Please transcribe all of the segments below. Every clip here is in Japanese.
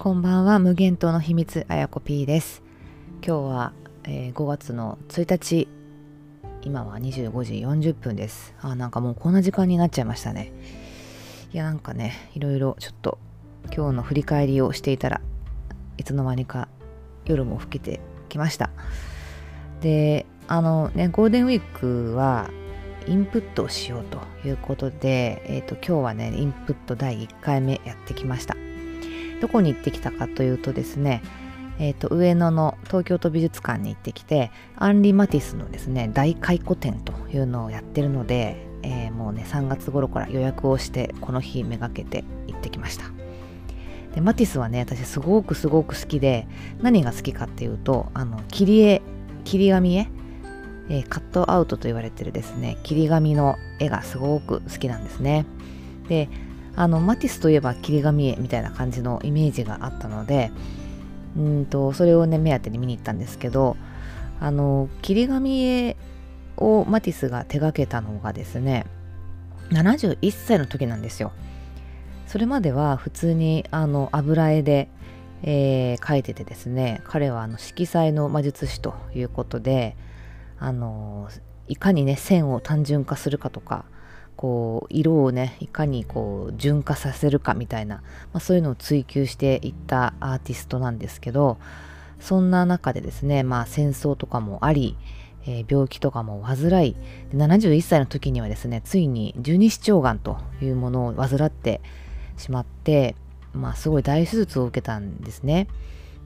こんばんは。無限島の秘密あやこ P です。今日は、えー、5月の1日。今は25時40分です。あなんかもうこんな時間になっちゃいましたね。いやなんかねいろいろちょっと今日の振り返りをしていたらいつの間にか夜も更けてきました。であのねゴールデンウィークはインプットをしようということで、えーと、今日はねインプット第1回目やってきました。どこに行ってきたかというとですね、えーと、上野の東京都美術館に行ってきてアンリ・マティスのですね大回顧展というのをやってるので、えー、もうね3月頃から予約をしてこの日めがけて行ってきました。でマティスはね私すごくすごく好きで何が好きかっていうとあの切り絵切り紙絵えー、カットアウトと言われてるですね切り紙の絵がすごく好きなんですね。であのマティスといえば切り紙絵みたいな感じのイメージがあったのでうんとそれをね目当てに見に行ったんですけどあの切り紙絵をマティスが手がけたのがですね71歳の時なんですよ。それまでは普通にあの油絵で、えー、描いててですね彼はあの色彩の魔術師ということであのいかにね線を単純化するかとかこう色をねいかにこう純化させるかみたいな、まあ、そういうのを追求していったアーティストなんですけどそんな中でですね、まあ、戦争とかもあり、えー、病気とかも患い71歳の時にはですねついに十二指腸がんというものを患ってしまって、まあ、すごい大手術を受けたんですね。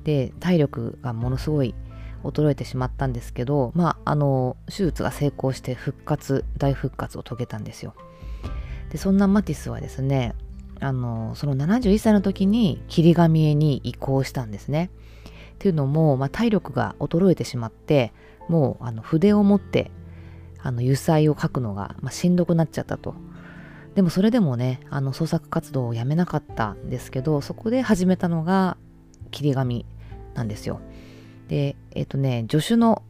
で体力がものすごい衰えてしまったんですけど、まあ、あの手術が成功して復活大復活を遂げたんですよ。でそんなマティスはですねあのその71歳の時に切り紙絵に移行したんですね。っていうのも、まあ、体力が衰えてしまってもうあの筆を持ってあの油彩を描くのが、まあ、しんどくなっちゃったと。でもそれでもねあの創作活動をやめなかったんですけどそこで始めたのが切り紙なんですよ。で、えっ、ー、とね、助手の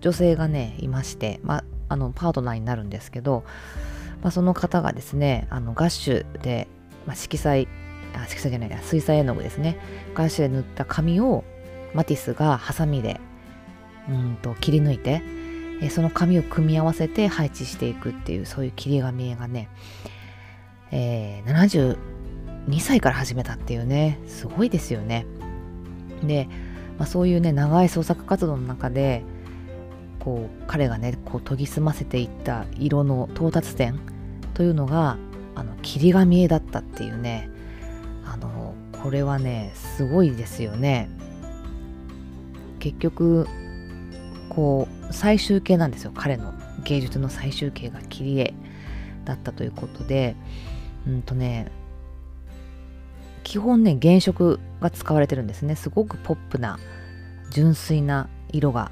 女性がね、いまして、まあ、の、パートナーになるんですけど、まあ、その方がですね、あの、ガッシュで、まあ、色彩、あ、色彩じゃないや、水彩絵の具ですね、ガッシュで塗った紙を、マティスがハサミで、うんと、切り抜いて、えその紙を組み合わせて配置していくっていう、そういう切り紙絵がね、えー、72歳から始めたっていうね、すごいですよね。で、まあ、そういうね長い創作活動の中でこう彼がねこう研ぎ澄ませていった色の到達点というのがあの霧が見えだったっていうねあのこれはねすごいですよね。結局こう最終形なんですよ。彼の芸術の最終形が切り絵だったということでうんとね基本ね原色が使われてるんですね。すごくポップな純粋な色が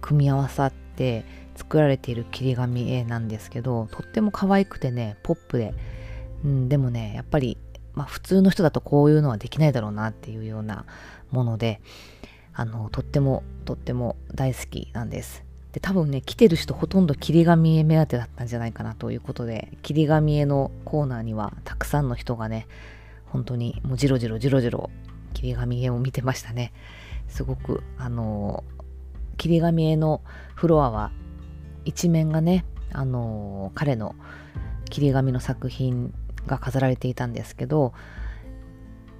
組み合わさって作られている切り紙絵なんですけどとっても可愛くてねポップで、うん、でもねやっぱり、まあ、普通の人だとこういうのはできないだろうなっていうようなものであのとってもとっても大好きなんです。で多分ね来てる人ほとんど切り紙絵目当てだったんじゃないかなということで切り紙絵のコーナーにはたくさんの人がね本当にもうじろじろじろじろ切り紙絵を見てましたね。すごくあの切り紙絵のフロアは一面がねあの彼の切り紙の作品が飾られていたんですけど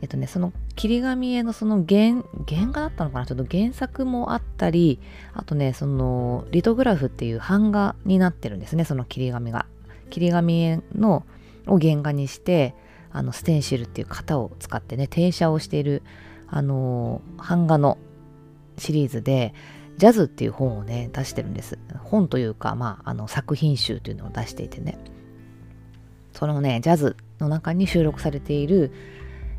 えっとねその切り紙絵のその原原画だったのかな？ちょっと原作もあったりあとねそのリトグラフっていう版画になってるんですねその切り紙が。切り紙絵のを原画にしてあのステンシルっていう型を使ってね転写をしているあの版画のシリーズでジャズっていう本をね出してるんです。本というかまああの作品集というのを出していてね。そのねジャズの中に収録されている、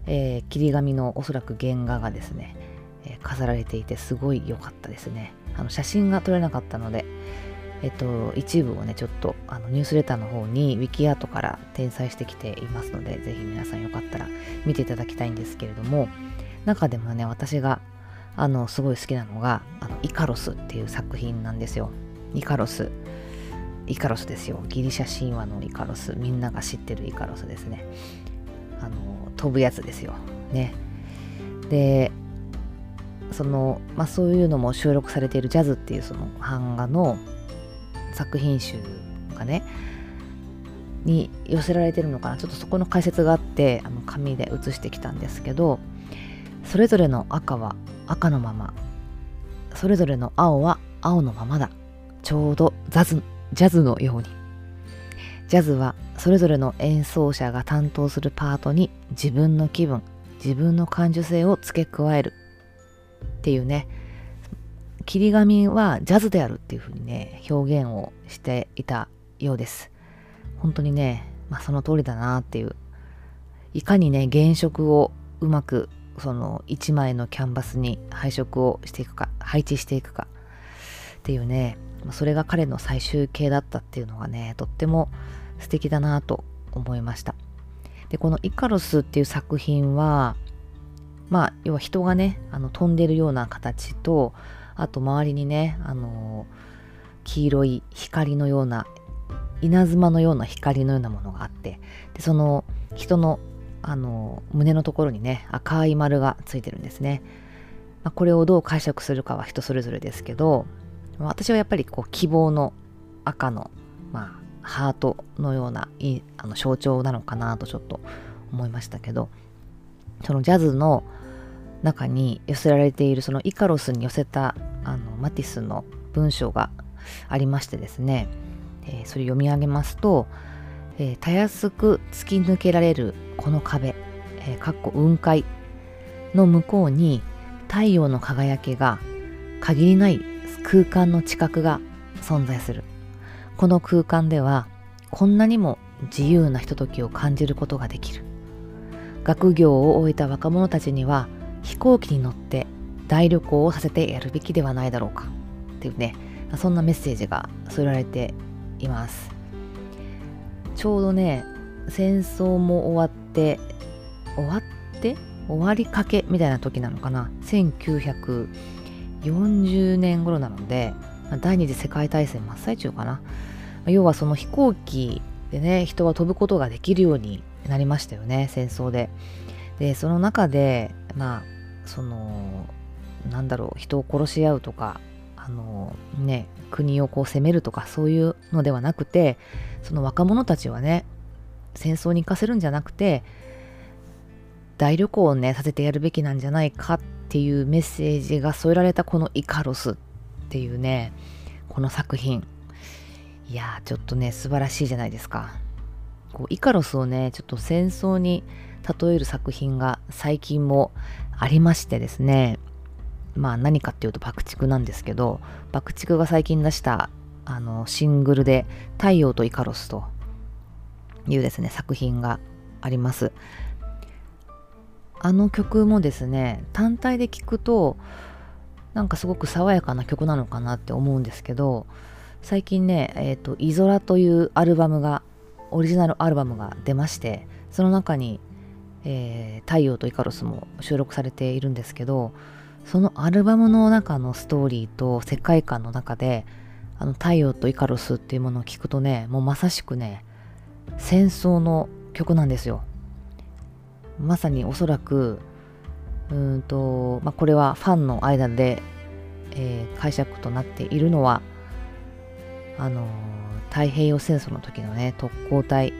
えー、切り紙のおそらく原画がですね、え、飾られていてすごい良かったですね。あの写真が撮れなかったのでえっと、一部をね、ちょっとあのニュースレターの方に Wiki アートから転載してきていますので、ぜひ皆さんよかったら見ていただきたいんですけれども、中でもね、私があのすごい好きなのが、あのイカロスっていう作品なんですよ。イカロス。イカロスですよ。ギリシャ神話のイカロス。みんなが知ってるイカロスですね。あの、飛ぶやつですよ。ね。でその、まあ、そういうのも収録されている「ジャズ」っていうその版画の作品集がねに寄せられてるのかな。ちょっとそこの解説があってあの紙で写してきたんですけどそれぞれの赤は赤のままそれぞれの青は青のままだ。ちょうどザズジャズのように。ジャズはそれぞれの演奏者が担当するパートに自分の気分自分の感受性を付け加えるっていうね切り紙はジャズであるっていう風にね表現をしていたようです。本当にね、まあ、その通りだなっていう。いかにね原色をうまくその1枚のキャンバスに配色をしていくか配置していくかっていうねそれが彼の最終形だったっていうのがねとっても素敵だなと思いました。でこの「イカロス」っていう作品はまあ要は人がねあの飛んでるような形とあと周りにねあの黄色い光のような稲妻のような光のようなものがあってでその人のあの胸のところにね赤い丸がついてるんですね、まあ、これをどう解釈するかは人それぞれですけど私はやっぱりこう希望の赤の、まあ、ハートのようなあの象徴なのかなとちょっと思いましたけどそのジャズの中に寄せられているそのイカロスに寄せたあのマティスの文章がありましてですね、えー、それ読み上げますと、えー、たやすく突き抜けられるこの壁、えー、かっこ雲海の向こうに太陽の輝きが限りない空間の知覚が存在する。この空間ではこんなにも自由なひとときを感じることができる。学業を終えた若者たちには飛行機に乗って大旅行をさせてやるべきではないだろうか。っていうねそんなメッセージが添えられています。ちょうどね戦争も終わって終わって？終わりかけみたいな時なのかな。1940年頃なので第二次世界大戦真っ最中かな。要はその飛行機でね人は飛ぶことができるようになりましたよね戦争で。でその中でまあそのなんだろう人を殺し合うとかあのね国をこう攻めるとかそういうのではなくてその若者たちはね戦争に行かせるんじゃなくて大旅行をねさせてやるべきなんじゃないかっていうメッセージが添えられたこの「イカロス」っていうねこの作品。いやちょっとね素晴らしいじゃないですか。こうイカロスをねちょっと戦争に例える作品が最近もありましてですねまあ何かっていうと爆竹なんですけど爆竹が最近出したあのシングルで「太陽とイカロス」というですね作品があります。あの曲もですね単体で聴くとなんかすごく爽やかな曲なのかなって思うんですけど最近ね「えーと、イゾラ」というアルバムがオリジナルアルバムが出ましてその中に、えー、太陽とイカロスも収録されているんですけどそのアルバムの中のストーリーと世界観の中であの太陽とイカロスっていうものを聞くとねもうまさしくね戦争の曲なんですよ。まさにおそらくうんと、まあ、これはファンの間で、えー、解釈となっているのはあの太平洋戦争の時のね特攻隊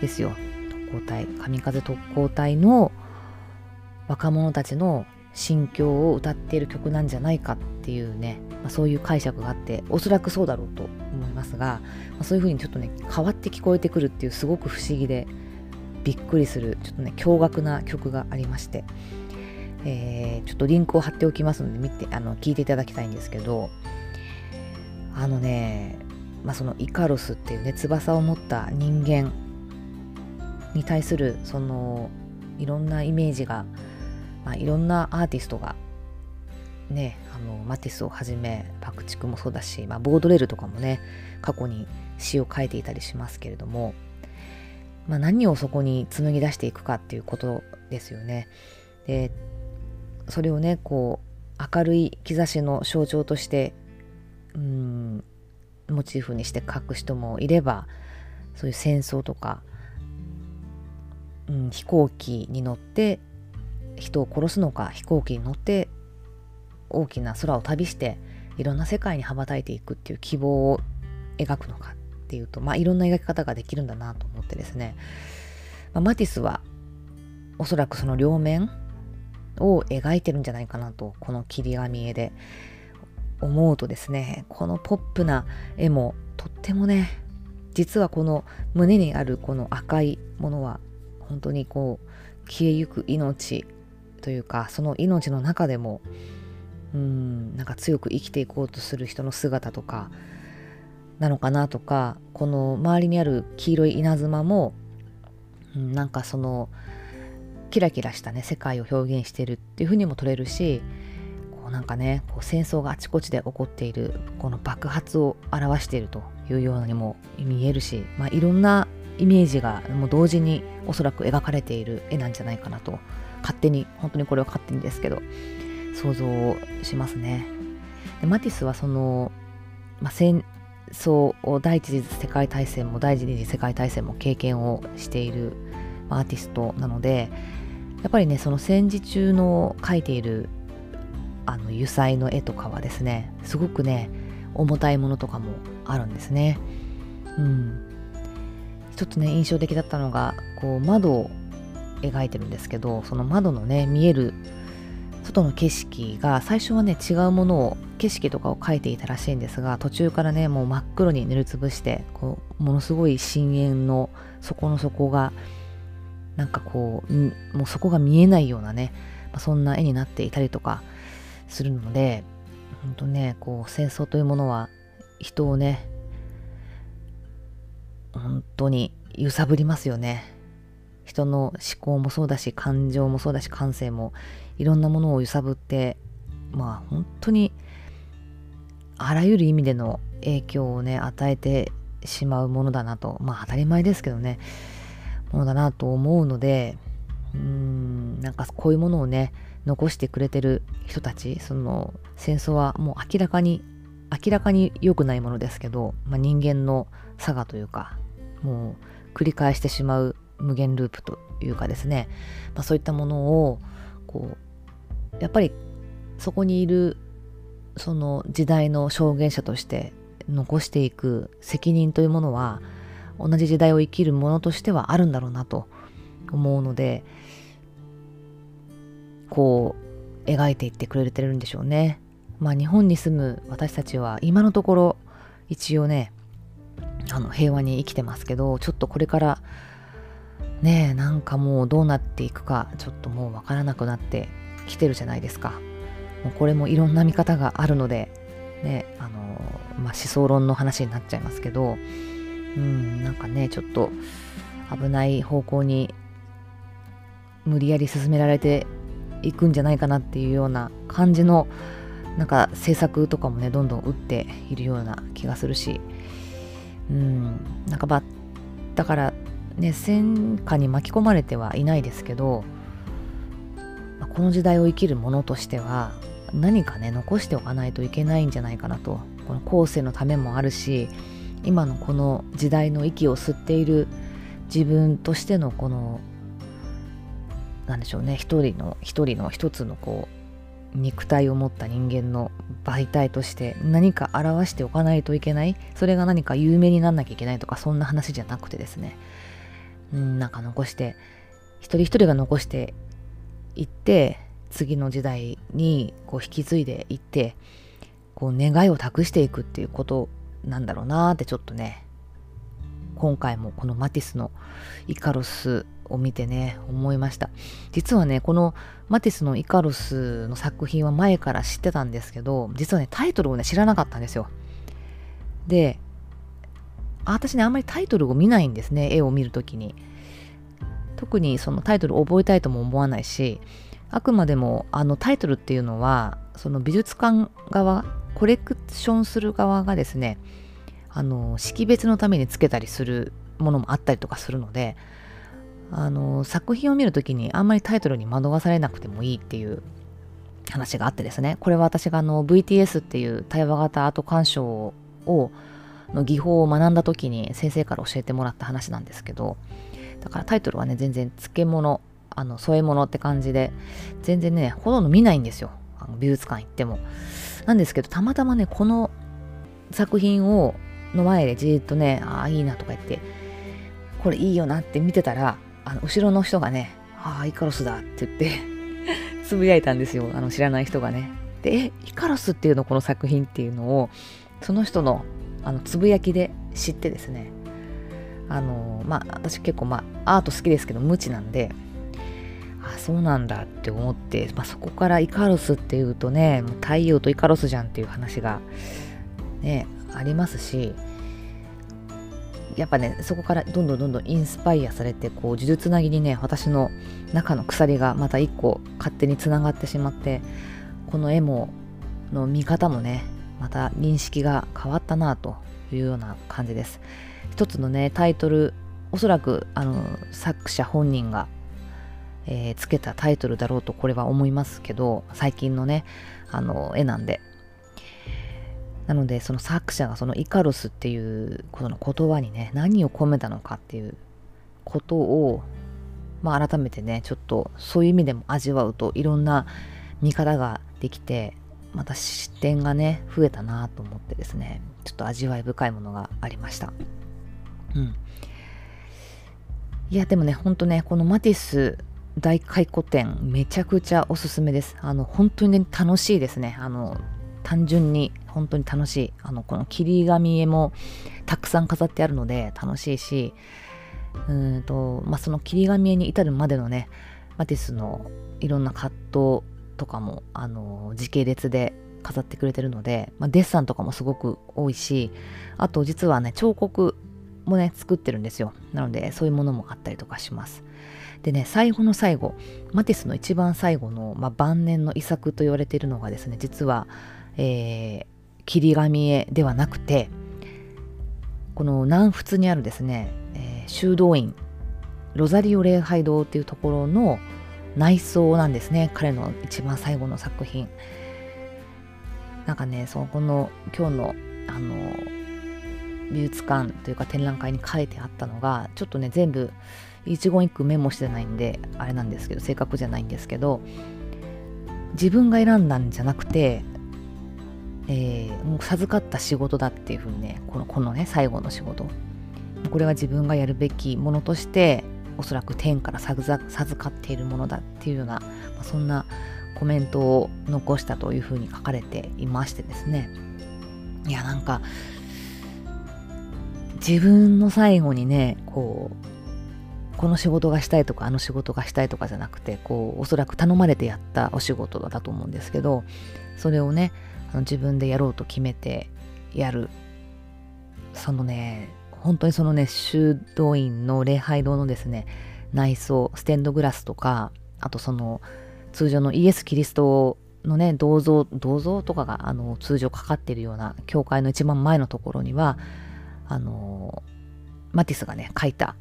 ですよ。特攻隊神風特攻隊の若者たちの心境を歌っている曲なんじゃないかっていうね、まあ、そういう解釈があっておそらくそうだろうと思いますが、まあ、そういう風にちょっとね変わって聞こえてくるっていうすごく不思議でびっくりするちょっとね驚愕な曲がありまして、えー、ちょっとリンクを貼っておきますので見てあの聞いていただきたいんですけどあのね、まあ、そのイカロスっていうね翼を持った人間に対するそのいろんなイメージがまあ、いろんなアーティストがねあのマティスをはじめ爆竹もそうだし、まあ、ボードレールとかもね過去に詩を書いていたりしますけれども、まあ、何をそこに紡ぎ出していくかっていうことですよね。でそれをねこう明るい兆しの象徴としてうんモチーフにして書く人もいればそういう戦争とか、うん、飛行機に乗って人を殺すのか飛行機に乗って大きな空を旅していろんな世界に羽ばたいていくっていう希望を描くのかっていうとまあいろんな描き方ができるんだなと思ってですね、まあ、マティスはおそらくその両面を描いてるんじゃないかなとこの切り紙絵で思うとですねこのポップな絵もとってもね実はこの胸にあるこの赤いものは本当にこう消えゆく命というかその命の中でもうんなんか強く生きていこうとする人の姿とかなのかなとかこの周りにある黄色い稲妻も、うん、なんかそのキラキラしたね世界を表現してるっていうふうにも取れるしこうなんかねこう戦争があちこちで起こっているこの爆発を表しているというようにも見えるし、まあ、いろんなイメージがもう同時におそらく描かれている絵なんじゃないかなと勝手に本当にこれは勝手にですけど想像しますね。でマティスはその、まあ、戦争を第一次世界大戦も第二次世界大戦も経験をしているアーティストなのでやっぱりねその戦時中の描いているあの油彩の絵とかはですねすごくね重たいものとかもあるんですね。うん、ちょっとね印象的だったのがこう窓を描いてるんですけどその窓のね見える外の景色が最初はね違うものを景色とかを描いていたらしいんですが途中からねもう真っ黒に塗りつぶしてこうものすごい深淵の底の底がなんかこうもうそこが見えないようなね、まあ、そんな絵になっていたりとかするので本当ねこう戦争というものは人をね本当に揺さぶりますよね。人の思考もそうだし感情もそうだし感性もいろんなものを揺さぶってまあ本当にあらゆる意味での影響をね与えてしまうものだなとまあ当たり前ですけどねものだなと思うのでうーんなんかこういうものをね残してくれてる人たちその戦争はもう明らかに明らかに良くないものですけど、まあ、人間の差がというかもう繰り返してしまう無限ループというかですね、まあ、そういったものをこうやっぱりそこにいるその時代の証言者として残していく責任というものは同じ時代を生きるものとしてはあるんだろうなと思うのでこう描いていってくれてるんでしょうね。まあ日本に住む私たちは今のところ一応ねあの平和に生きてますけどちょっとこれからねえなんかもうどうなっていくかちょっともうわからなくなってきてるじゃないですか。もうこれもいろんな見方があるのでねあのまあ思想論の話になっちゃいますけどうんなんかねちょっと危ない方向に無理やり進められていくんじゃないかなっていうような感じのなんか政策とかもねどんどん打っているような気がするしうん。なんかばだからね戦火に巻き込まれてはいないですけど、この時代を生きる者としては何かね残しておかないといけないんじゃないかなと。この後世のためもあるし今のこの時代の息を吸っている自分としてのこの何でしょうね一人の一人の一つのこう肉体を持った人間の媒体として何か表しておかないといけない。それが何か有名になんなきゃいけないとかそんな話じゃなくてですね。うんなんか残して一人一人が残していって次の時代にこう引き継いでいってこう願いを託していくっていうことなんだろうなってちょっとね今回もこのマティスのイカロスを見てね思いました。実はねこのマティスのイカロスの作品は前から知ってたんですけど実はねタイトルをね知らなかったんですよ。で私ねあんまりタイトルを見ないんですね絵を見るときに。特にそのタイトル覚えたいとも思わないしあくまでもあのタイトルっていうのはその美術館側コレクションする側がですねあの識別のためにつけたりするものもあったりとかするのであの作品を見るときにあんまりタイトルに惑わされなくてもいいっていう話があってですね。これは私があの VTS っていう対話型アート鑑賞をの技法を学んだ時に先生から教えてもらった話なんですけどだからタイトルはね全然漬物あの添え物って感じで全然ねほとんど見ないんですよ。あの美術館行っても。なんですけどたまたまねこの作品をの前でじーっとねああいいなとか言ってこれいいよなって見てたらあの後ろの人がねああイカロスだって言って つぶやいたんですよ。あの知らない人がね。でえイカロスっていうのこの作品っていうのをその人のあのつぶやきで知ってですね。あのまあ私結構まあアート好きですけど無知なんであそうなんだって思って、まあ、そこからイカロスっていうとねもう太陽とイカロスじゃんっていう話がねありますしやっぱねそこからどんどんどんどんインスパイアされてこう呪術つなぎにね私の中の鎖がまた一個勝手につながってしまってこの絵もの見方もねまた認識が変わったなというような感じです。一つのねタイトルおそらくあの作者本人が、えー、つけたタイトルだろうとこれは思いますけど最近のねあの絵なんで。なのでその作者がそのイカロスっていうことの言葉にね何を込めたのかっていうことをまあ改めてねちょっとそういう意味でも味わうといろんな見方ができてまた視点がね増えたなと思ってですねちょっと味わい深いものがありました。うん。いやでもねほんとねこのマティス大回顧展めちゃくちゃおすすめです。あの本当にね楽しいですね。あの単純に本当に楽しい。あのこの切り紙絵もたくさん飾ってあるので楽しいしうんと、まあ、その切り紙絵に至るまでのねマティスのいろんな葛藤とかもあの時系列で飾ってくれてるので、まあ、デッサンとかもすごく多いしあと実はね彫刻もね作ってるんですよ。なのでそういうものもあったりとかします。でね最後の最後マティスの一番最後の、まあ、晩年の遺作と言われているのがですね実は、えー、切り紙絵ではなくてこの南仏にあるですね、えー、修道院ロザリオ礼拝堂っていうところの内装なんですね。彼の一番最後の作品。なんかねそこの今日のあの美術館というか展覧会に書いてあったのがちょっとね全部一言一句メモしてないんであれなんですけど正確じゃないんですけど自分が選んだんじゃなくてえー、もう授かった仕事だっていうふうにねこのこのね最後の仕事。これは自分がやるべきものとしておそらく天から授かっているものだっていうような、まあ、そんなコメントを残したというふうに書かれていましてですね。いやなんか自分の最後にねこうこの仕事がしたいとかあの仕事がしたいとかじゃなくてこうおそらく頼まれてやったお仕事だと思うんですけどそれをね自分でやろうと決めてやる。そのね本当にそのね修道院の礼拝堂のですね内装ステンドグラスとかあとその通常のイエス・キリストのね銅像銅像とかがあの通常かかってるような教会の一番前のところにはあのマティスがね描いた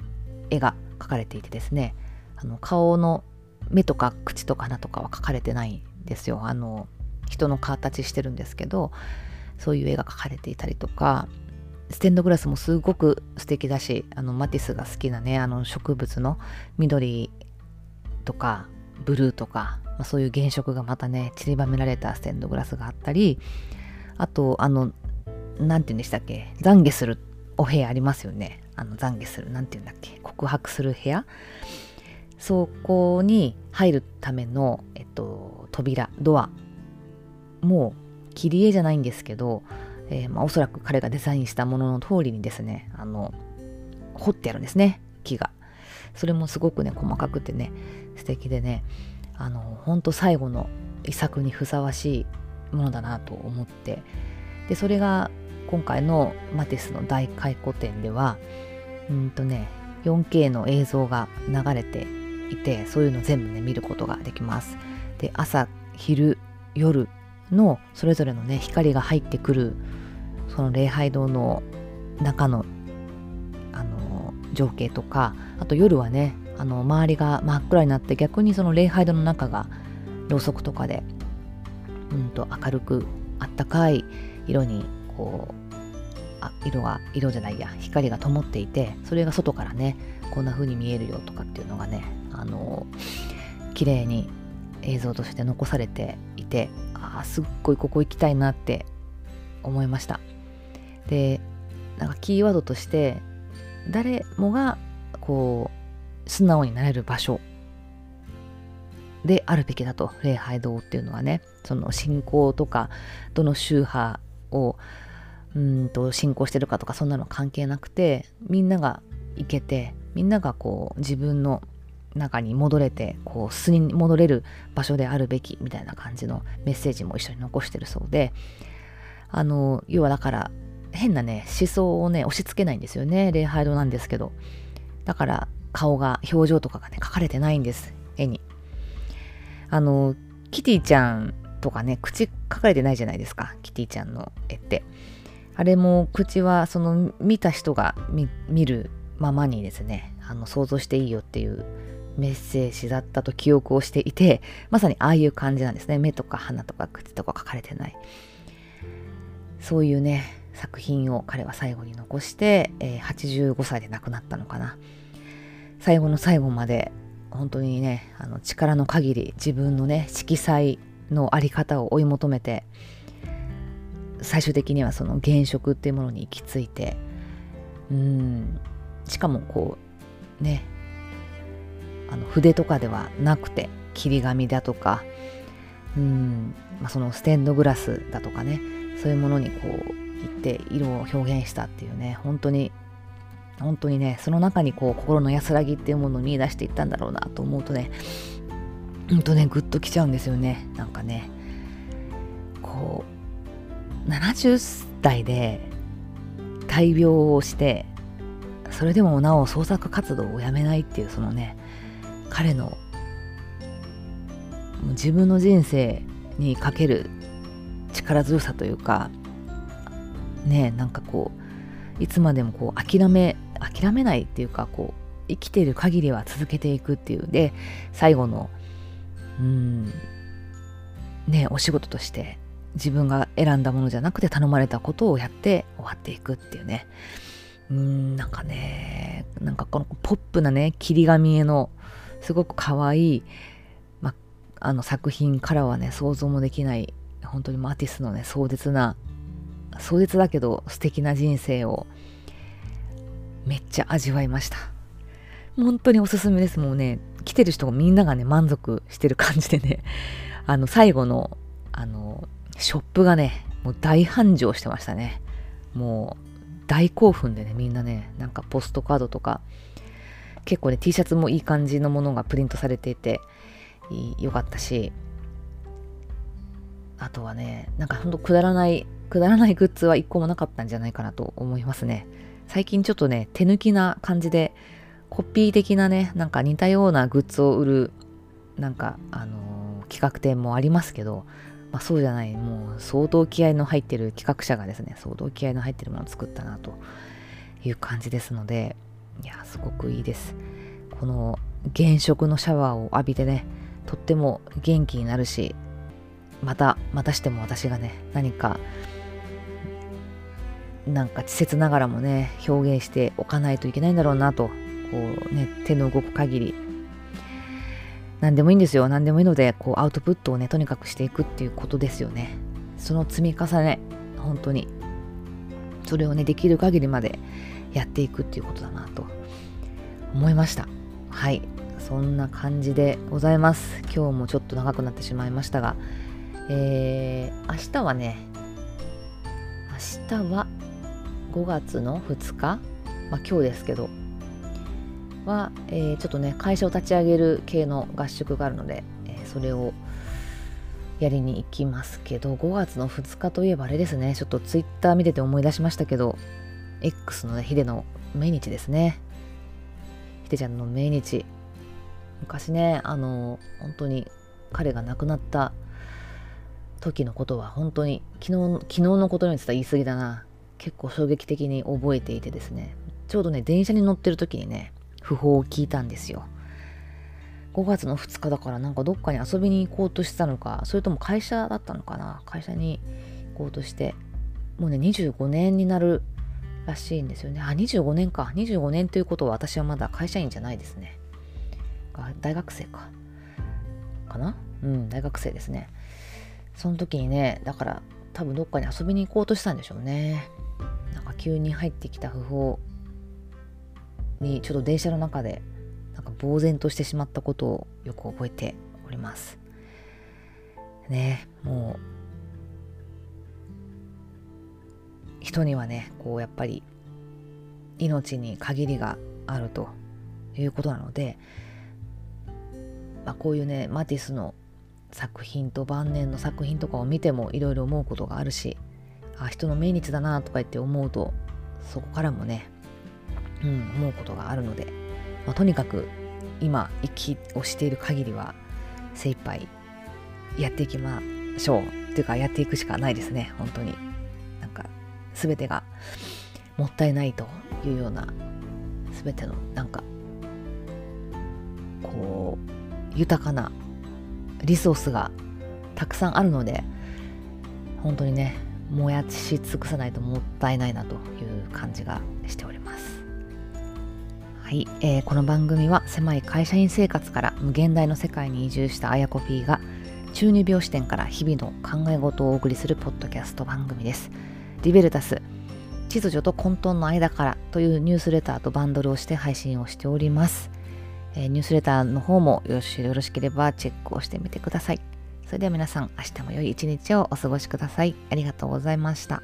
絵が描かれていてですねあの顔の目とか口とか鼻とかは描かれてないんですよ。あの人の形してるんですけどそういう絵が描かれていたりとかステンドグラスもすごく素敵だしあのマティスが好きなねあの植物の緑とかブルーとか、まあ、そういう原色がまたね散りばめられたステンドグラスがあったりあとあの何て言うんでしたっけ懺悔するお部屋ありますよね。あの懺悔する何て言うんだっけ告白する部屋。そこに入るための、えっと、扉ドアもう切り絵じゃないんですけど、えー、まあ、おそらく彼がデザインしたものの通りにですねあの彫ってあるんですね木が。それもすごくね細かくてね素敵でねあの本当最後の遺作にふさわしいものだなと思って。でそれが今回のマティスの大回顧展ではうんとね 4K の映像が流れていてそういうの全部ね見ることができます。で朝昼夜のそれぞれのね光が入ってくるその礼拝堂の中のあの情景とかあと夜はねあの周りが真っ暗になって逆にその礼拝堂の中がろうそくとかでうんと明るくあったかい色にこうあ色が色じゃないや光が灯っていてそれが外からねこんな風に見えるよとかっていうのがねあの綺麗に映像として残されていてあすっごいここ行きたいなって思いました。でなんかキーワードとして誰もがこう素直になれる場所であるべきだと。礼拝堂っていうのはねその信仰とかどの宗派をうんと信仰してるかとかそんなの関係なくてみんなが行けてみんながこう自分の中に戻れてこう素に戻れる場所であるべきみたいな感じのメッセージも一緒に残してるそうであの要はだから変なね思想をね押し付けないんですよね礼拝堂なんですけど。だから顔が表情とかがね書かれてないんです絵に。あのキティちゃんとかね口書かれてないじゃないですかキティちゃんの絵って。あれも口はその見た人が見るままにですねあの想像していいよっていうメッセージだったと記憶をしていてまさにああいう感じなんですね。目とか鼻とか口とか書かれてない。そういうね作品を彼は最後に残して、えー、85歳で亡くなったのかな。最後の最後まで本当にねあの力の限り自分のね色彩の在り方を追い求めて最終的にはその原色っていうものに行き着いてうん。しかもこうねあの筆とかではなくて切り紙だとかうん、まあ、そのステンドグラスだとかねそういうものにこう行って色を表現したっていうね本当に本当にねその中にこう心の安らぎっていうものを見出していったんだろうなと思うとねほんとねグッときちゃうんですよね。なんかねこう70代で大病をしてそれでもなお創作活動をやめないっていうそのね彼の自分の人生にかける力強さというかねなんかこういつまでもこう諦め諦めないっていうかこう生きてる限りは続けていくっていう。で最後のうんねお仕事として自分が選んだものじゃなくて頼まれたことをやって終わっていくっていうね。うんなんかねなんかこのポップなね切り紙絵のすごく可愛い、ま、あの作品からはね想像もできない本当にマティスのね壮絶な壮絶だけど素敵な人生をめっちゃ味わいました。本当におすすめです。もうね来てる人がみんながね満足してる感じでね あの最後のあのショップがねもう大繁盛してましたね。もう大興奮でねみんなねなんかポストカードとか結構ね T シャツもいい感じのものがプリントされていてよかったしあとはねなんかほんとくだらないくだらないグッズは一個もなかったんじゃないかなと思いますね。最近ちょっとね手抜きな感じでコピー的なねなんか似たようなグッズを売るなんかあのー、企画展もありますけどまあ、そうじゃないもう相当気合の入ってる企画者がですね相当気合の入ってるものを作ったなという感じですのでいやすごくいいですこの原色のシャワーを浴びてねとっても元気になるしまたまたしても私がね何かなんか稚拙ながらもね表現しておかないといけないんだろうなとこうね手の動く限り何でもいいんですよ。何でもいいので、こう、アウトプットをね、とにかくしていくっていうことですよね。その積み重ね、本当に。それをね、できる限りまでやっていくっていうことだなと思いました。はい。そんな感じでございます。今日もちょっと長くなってしまいましたが、えー、明日はね、明日は5月の2日、まあ今日ですけど、は、えー、ちょっとね会社を立ち上げる系の合宿があるので、えー、それをやりに行きますけど5月の2日といえばあれですねちょっとツイッター見てて思い出しましたけど X のねヒデの命日ですね。ヒデちゃんの命日。昔ねあの本当に彼が亡くなった時のことは本当に昨日昨日のことに言ってた言い過ぎだな。結構衝撃的に覚えていてですね。ちょうどね電車に乗ってる時にね訃報を聞いたんですよ。5月の2日だからなんかどっかに遊びに行こうとしてたのか、それとも会社だったのかな。会社に行こうとして、もうね、25年になるらしいんですよね。あ、25年か。25年ということは私はまだ会社員じゃないですね。大学生かかな？うん大学生ですねその時にねだから多分どっかに遊びに行こうとしたんでしょうねなんか急に入ってきた訃報にちょっと電車の中でなんか呆然としてしまったことをよく覚えておりますねもう人にはねこうやっぱり命に限りがあるということなので、まあ、こういうねマティスの作品と晩年の作品とかを見てもいろいろ思うことがあるしあ人の命日だなとか言って思うとそこからもね、うん、思うことがあるので、まあ、とにかく今息をしている限りは精一杯やっていきましょう。っていうかやっていくしかないですね本当に。全てがもったいないというような全てのなんかこう豊かなリソースがたくさんあるので本当にね燃やし尽くさないともったいないなという感じがしております。はい、えー、この番組は狭い会社員生活から無限大の世界に移住したあやこ P が中二病視点から日々の考え事をお送りするポッドキャスト番組です。リベルタス秩序と混沌の間からというニュースレターとバンドルをして配信をしております。えー、ニュースレターの方もよろしよろしければチェックをしてみてください。それでは皆さん、明日も良い一日をお過ごしください。ありがとうございました。